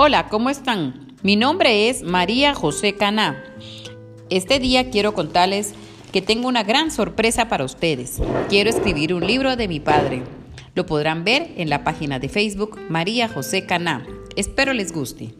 Hola, ¿cómo están? Mi nombre es María José Caná. Este día quiero contarles que tengo una gran sorpresa para ustedes. Quiero escribir un libro de mi padre. Lo podrán ver en la página de Facebook María José Caná. Espero les guste.